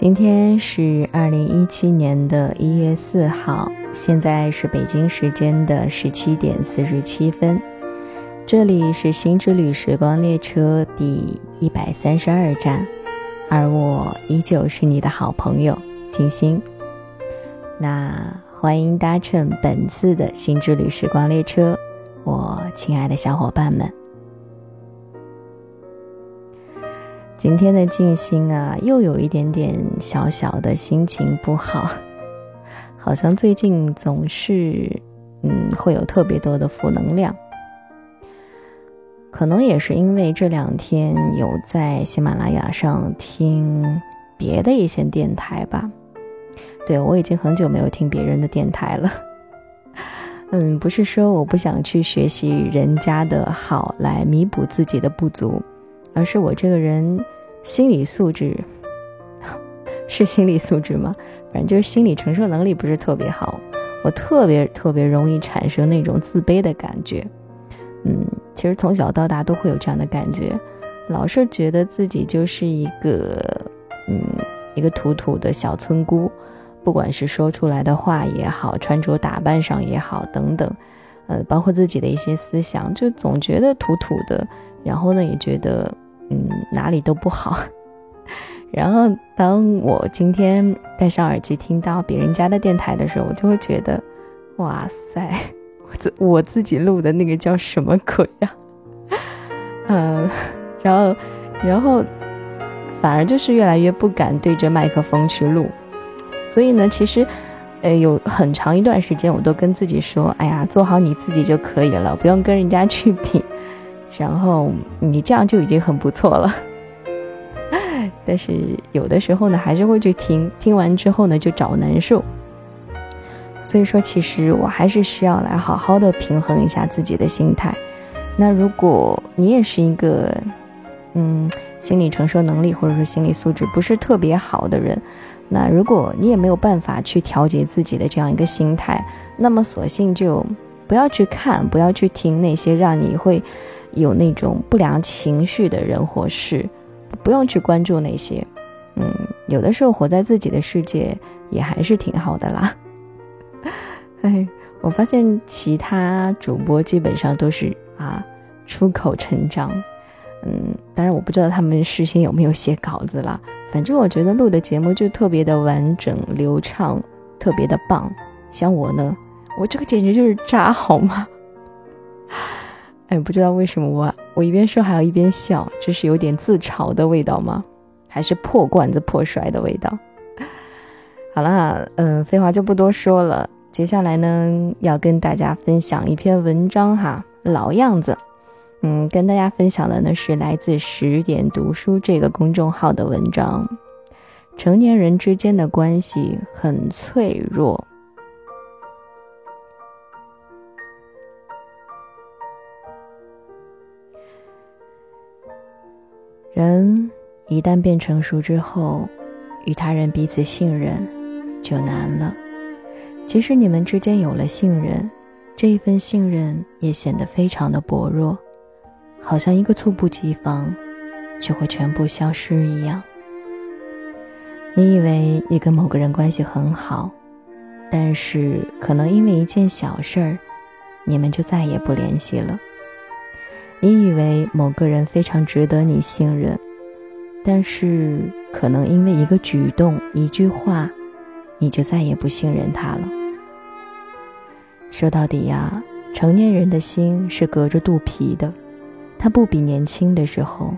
今天是二零一七年的一月四号，现在是北京时间的十七点四十七分。这里是新之旅时光列车第一百三十二站，而我依旧是你的好朋友金星。那欢迎搭乘本次的新之旅时光列车，我亲爱的小伙伴们。今天的静心啊，又有一点点小小的心情不好，好像最近总是，嗯，会有特别多的负能量。可能也是因为这两天有在喜马拉雅上听别的一些电台吧。对我已经很久没有听别人的电台了。嗯，不是说我不想去学习人家的好来弥补自己的不足。而是我这个人心理素质 是心理素质吗？反正就是心理承受能力不是特别好，我特别特别容易产生那种自卑的感觉。嗯，其实从小到大都会有这样的感觉，老是觉得自己就是一个嗯一个土土的小村姑，不管是说出来的话也好，穿着打扮上也好等等，呃，包括自己的一些思想，就总觉得土土的。然后呢，也觉得，嗯，哪里都不好。然后，当我今天戴上耳机听到别人家的电台的时候，我就会觉得，哇塞，我自我自己录的那个叫什么鬼呀？嗯，然后，然后，反而就是越来越不敢对着麦克风去录。所以呢，其实，呃，有很长一段时间，我都跟自己说，哎呀，做好你自己就可以了，不用跟人家去比。然后你这样就已经很不错了，但是有的时候呢，还是会去听，听完之后呢，就找难受。所以说，其实我还是需要来好好的平衡一下自己的心态。那如果你也是一个，嗯，心理承受能力或者说心理素质不是特别好的人，那如果你也没有办法去调节自己的这样一个心态，那么索性就不要去看，不要去听那些让你会。有那种不良情绪的人或事，不用去关注那些。嗯，有的时候活在自己的世界也还是挺好的啦。哎，我发现其他主播基本上都是啊出口成章。嗯，当然我不知道他们事先有没有写稿子啦。反正我觉得录的节目就特别的完整流畅，特别的棒。像我呢，我这个简直就是渣，好吗？哎，不知道为什么我我一边说还要一边笑，这是有点自嘲的味道吗？还是破罐子破摔的味道？好了，嗯，废话就不多说了。接下来呢，要跟大家分享一篇文章哈，老样子，嗯，跟大家分享的呢是来自十点读书这个公众号的文章，成年人之间的关系很脆弱。人一旦变成熟之后，与他人彼此信任就难了。即使你们之间有了信任，这一份信任也显得非常的薄弱，好像一个猝不及防就会全部消失一样。你以为你跟某个人关系很好，但是可能因为一件小事儿，你们就再也不联系了。你以为某个人非常值得你信任，但是可能因为一个举动、一句话，你就再也不信任他了。说到底呀，成年人的心是隔着肚皮的，他不比年轻的时候。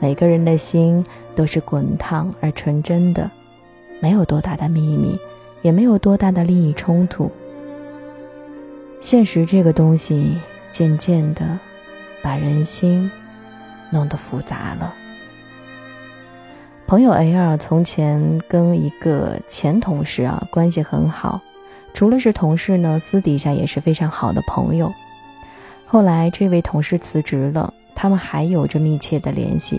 每个人的心都是滚烫而纯真的，没有多大的秘密，也没有多大的利益冲突。现实这个东西，渐渐的。把人心弄得复杂了。朋友 L 从前跟一个前同事啊关系很好，除了是同事呢，私底下也是非常好的朋友。后来这位同事辞职了，他们还有着密切的联系。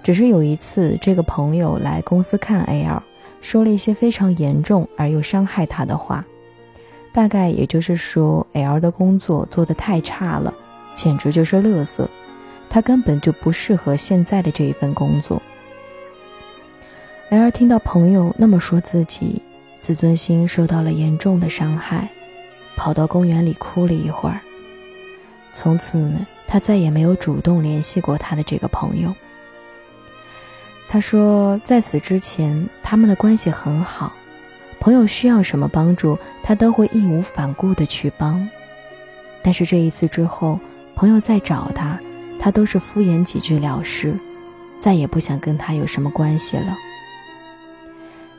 只是有一次，这个朋友来公司看 L，说了一些非常严重而又伤害他的话，大概也就是说 L 的工作做得太差了。简直就是乐色，他根本就不适合现在的这一份工作。然而听到朋友那么说自己，自尊心受到了严重的伤害，跑到公园里哭了一会儿。从此，他再也没有主动联系过他的这个朋友。他说，在此之前，他们的关系很好，朋友需要什么帮助，他都会义无反顾地去帮。但是这一次之后，朋友再找他，他都是敷衍几句了事，再也不想跟他有什么关系了。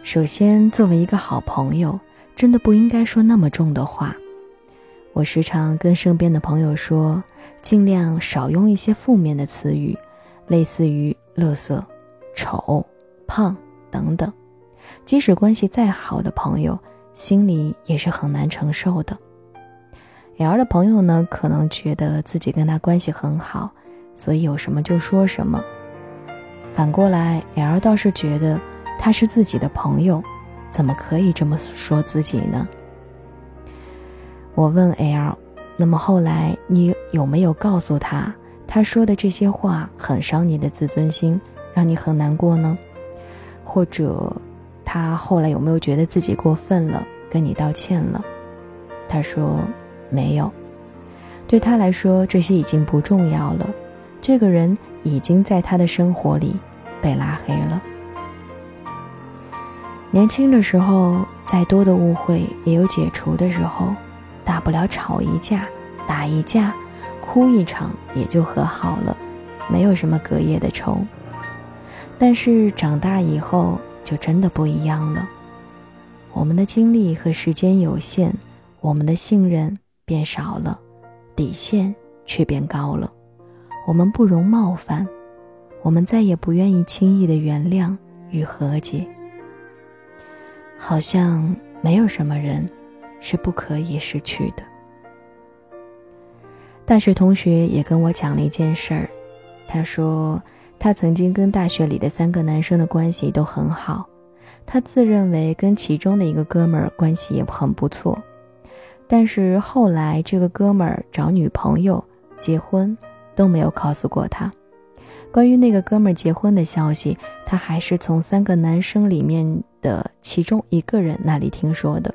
首先，作为一个好朋友，真的不应该说那么重的话。我时常跟身边的朋友说，尽量少用一些负面的词语，类似于“垃圾”“丑”“胖”等等。即使关系再好的朋友，心里也是很难承受的。L 的朋友呢，可能觉得自己跟他关系很好，所以有什么就说什么。反过来，L 倒是觉得他是自己的朋友，怎么可以这么说自己呢？我问 L，那么后来你有没有告诉他，他说的这些话很伤你的自尊心，让你很难过呢？或者他后来有没有觉得自己过分了，跟你道歉了？他说没有，对他来说这些已经不重要了，这个人已经在他的生活里被拉黑了。年轻的时候，再多的误会也有解除的时候。大不了吵一架，打一架，哭一场也就和好了，没有什么隔夜的仇。但是长大以后就真的不一样了，我们的精力和时间有限，我们的信任变少了，底线却变高了。我们不容冒犯，我们再也不愿意轻易的原谅与和解。好像没有什么人。是不可以失去的。大学同学也跟我讲了一件事儿，他说他曾经跟大学里的三个男生的关系都很好，他自认为跟其中的一个哥们儿关系也很不错，但是后来这个哥们儿找女朋友、结婚都没有告诉过他。关于那个哥们儿结婚的消息，他还是从三个男生里面的其中一个人那里听说的。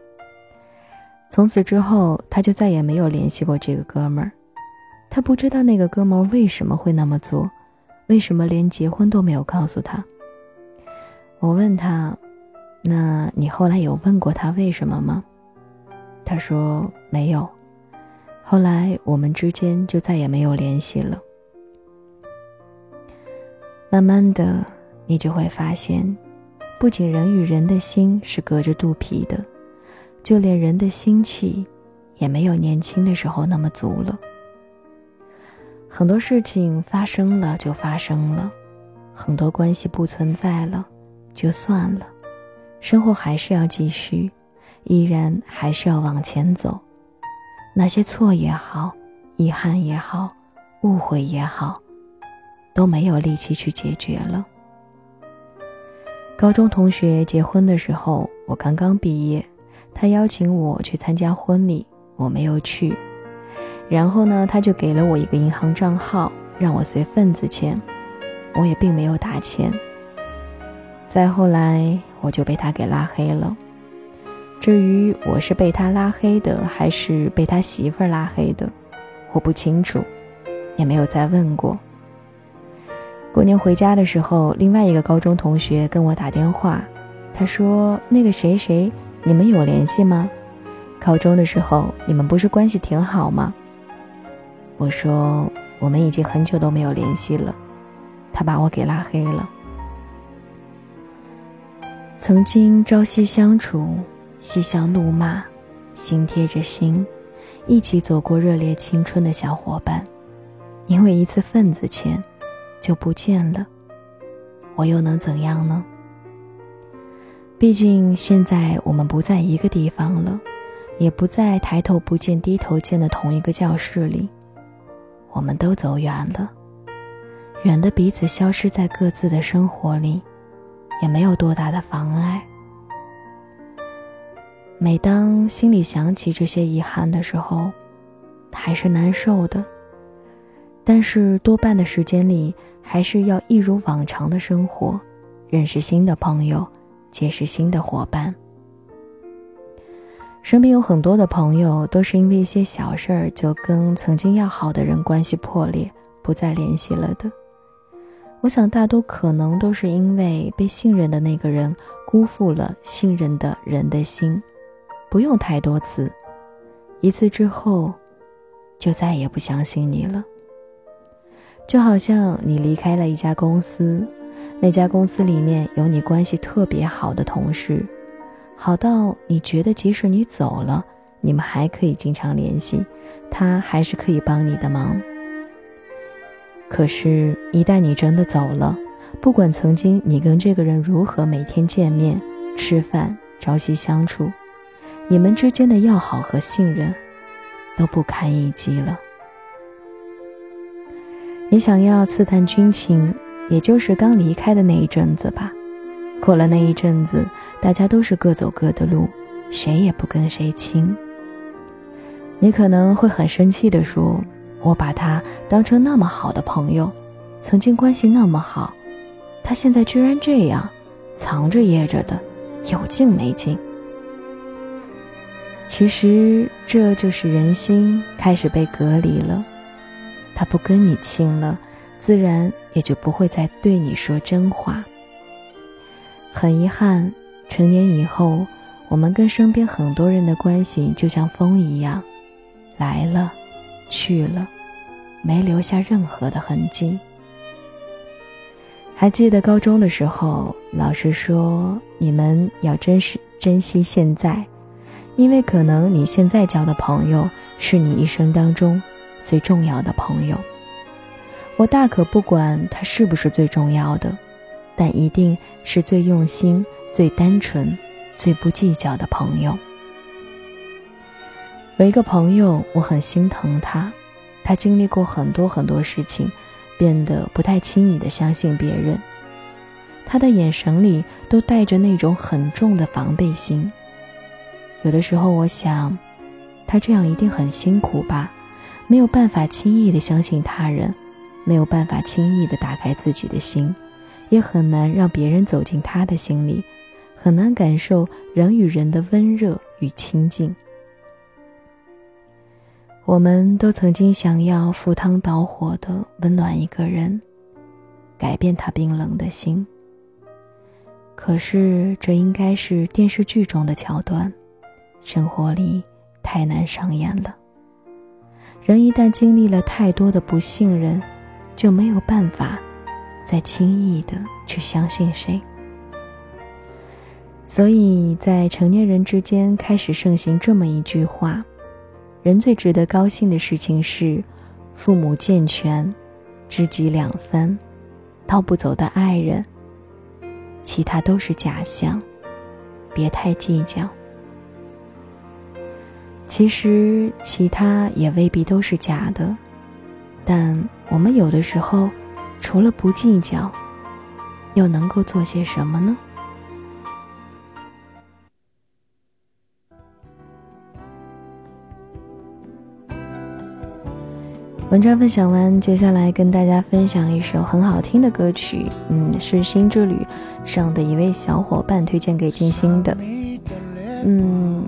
从此之后，他就再也没有联系过这个哥们儿。他不知道那个哥们儿为什么会那么做，为什么连结婚都没有告诉他。我问他：“那你后来有问过他为什么吗？”他说：“没有。”后来我们之间就再也没有联系了。慢慢的，你就会发现，不仅人与人的心是隔着肚皮的。就连人的心气，也没有年轻的时候那么足了。很多事情发生了就发生了，很多关系不存在了，就算了。生活还是要继续，依然还是要往前走。那些错也好，遗憾也好，误会也好，都没有力气去解决了。高中同学结婚的时候，我刚刚毕业。他邀请我去参加婚礼，我没有去。然后呢，他就给了我一个银行账号，让我随份子钱，我也并没有打钱。再后来，我就被他给拉黑了。至于我是被他拉黑的，还是被他媳妇儿拉黑的，我不清楚，也没有再问过。过年回家的时候，另外一个高中同学跟我打电话，他说那个谁谁。你们有联系吗？高中的时候你们不是关系挺好吗？我说我们已经很久都没有联系了，他把我给拉黑了。曾经朝夕相处、嬉笑怒骂、心贴着心，一起走过热烈青春的小伙伴，因为一次份子钱就不见了，我又能怎样呢？毕竟现在我们不在一个地方了，也不在抬头不见低头见的同一个教室里，我们都走远了，远的彼此消失在各自的生活里，也没有多大的妨碍。每当心里想起这些遗憾的时候，还是难受的，但是多半的时间里，还是要一如往常的生活。认识新的朋友，结识新的伙伴。身边有很多的朋友，都是因为一些小事儿就跟曾经要好的人关系破裂，不再联系了的。我想，大多可能都是因为被信任的那个人辜负了信任的人的心。不用太多次，一次之后，就再也不相信你了。就好像你离开了一家公司，那家公司里面有你关系特别好的同事。好到你觉得，即使你走了，你们还可以经常联系，他还是可以帮你的忙。可是，一旦你真的走了，不管曾经你跟这个人如何每天见面、吃饭、朝夕相处，你们之间的要好和信任都不堪一击了。你想要刺探军情，也就是刚离开的那一阵子吧。过了那一阵子，大家都是各走各的路，谁也不跟谁亲。你可能会很生气地说：“我把他当成那么好的朋友，曾经关系那么好，他现在居然这样，藏着掖着的，有劲没劲？”其实这就是人心开始被隔离了，他不跟你亲了，自然也就不会再对你说真话。很遗憾，成年以后，我们跟身边很多人的关系就像风一样，来了，去了，没留下任何的痕迹。还记得高中的时候，老师说你们要珍视、珍惜现在，因为可能你现在交的朋友是你一生当中最重要的朋友。我大可不管他是不是最重要的。但一定是最用心、最单纯、最不计较的朋友。有一个朋友，我很心疼他，他经历过很多很多事情，变得不太轻易的相信别人。他的眼神里都带着那种很重的防备心。有的时候，我想，他这样一定很辛苦吧？没有办法轻易的相信他人，没有办法轻易的打开自己的心。也很难让别人走进他的心里，很难感受人与人的温热与亲近。我们都曾经想要赴汤蹈火的温暖一个人，改变他冰冷的心。可是这应该是电视剧中的桥段，生活里太难上演了。人一旦经历了太多的不信任，就没有办法。再轻易的去相信谁，所以在成年人之间开始盛行这么一句话：人最值得高兴的事情是，父母健全，知己两三，道不走的爱人，其他都是假象，别太计较。其实其他也未必都是假的，但我们有的时候。除了不计较，又能够做些什么呢？文章分享完，接下来跟大家分享一首很好听的歌曲，嗯，是新之旅上的一位小伙伴推荐给静心的，嗯，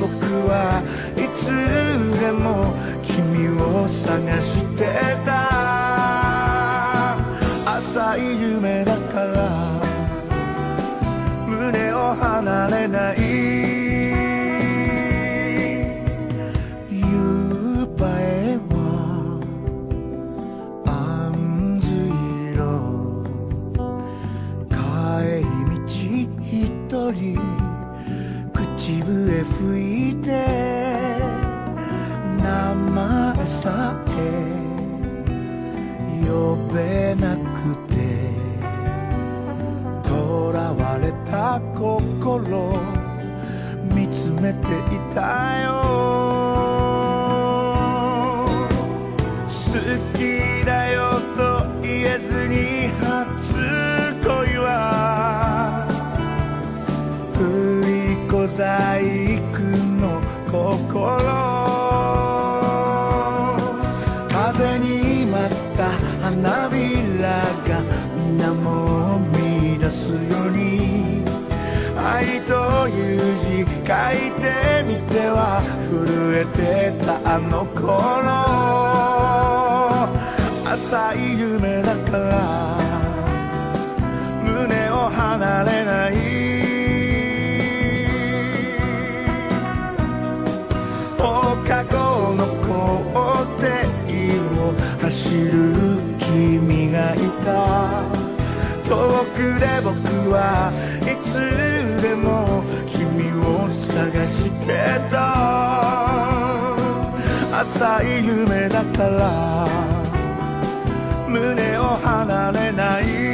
僕はいつでも君を探してた。浅い夢だから。胸を離れない。放課後の校庭を走る君がいた。遠くで僕はいつい夢だから胸を離れない。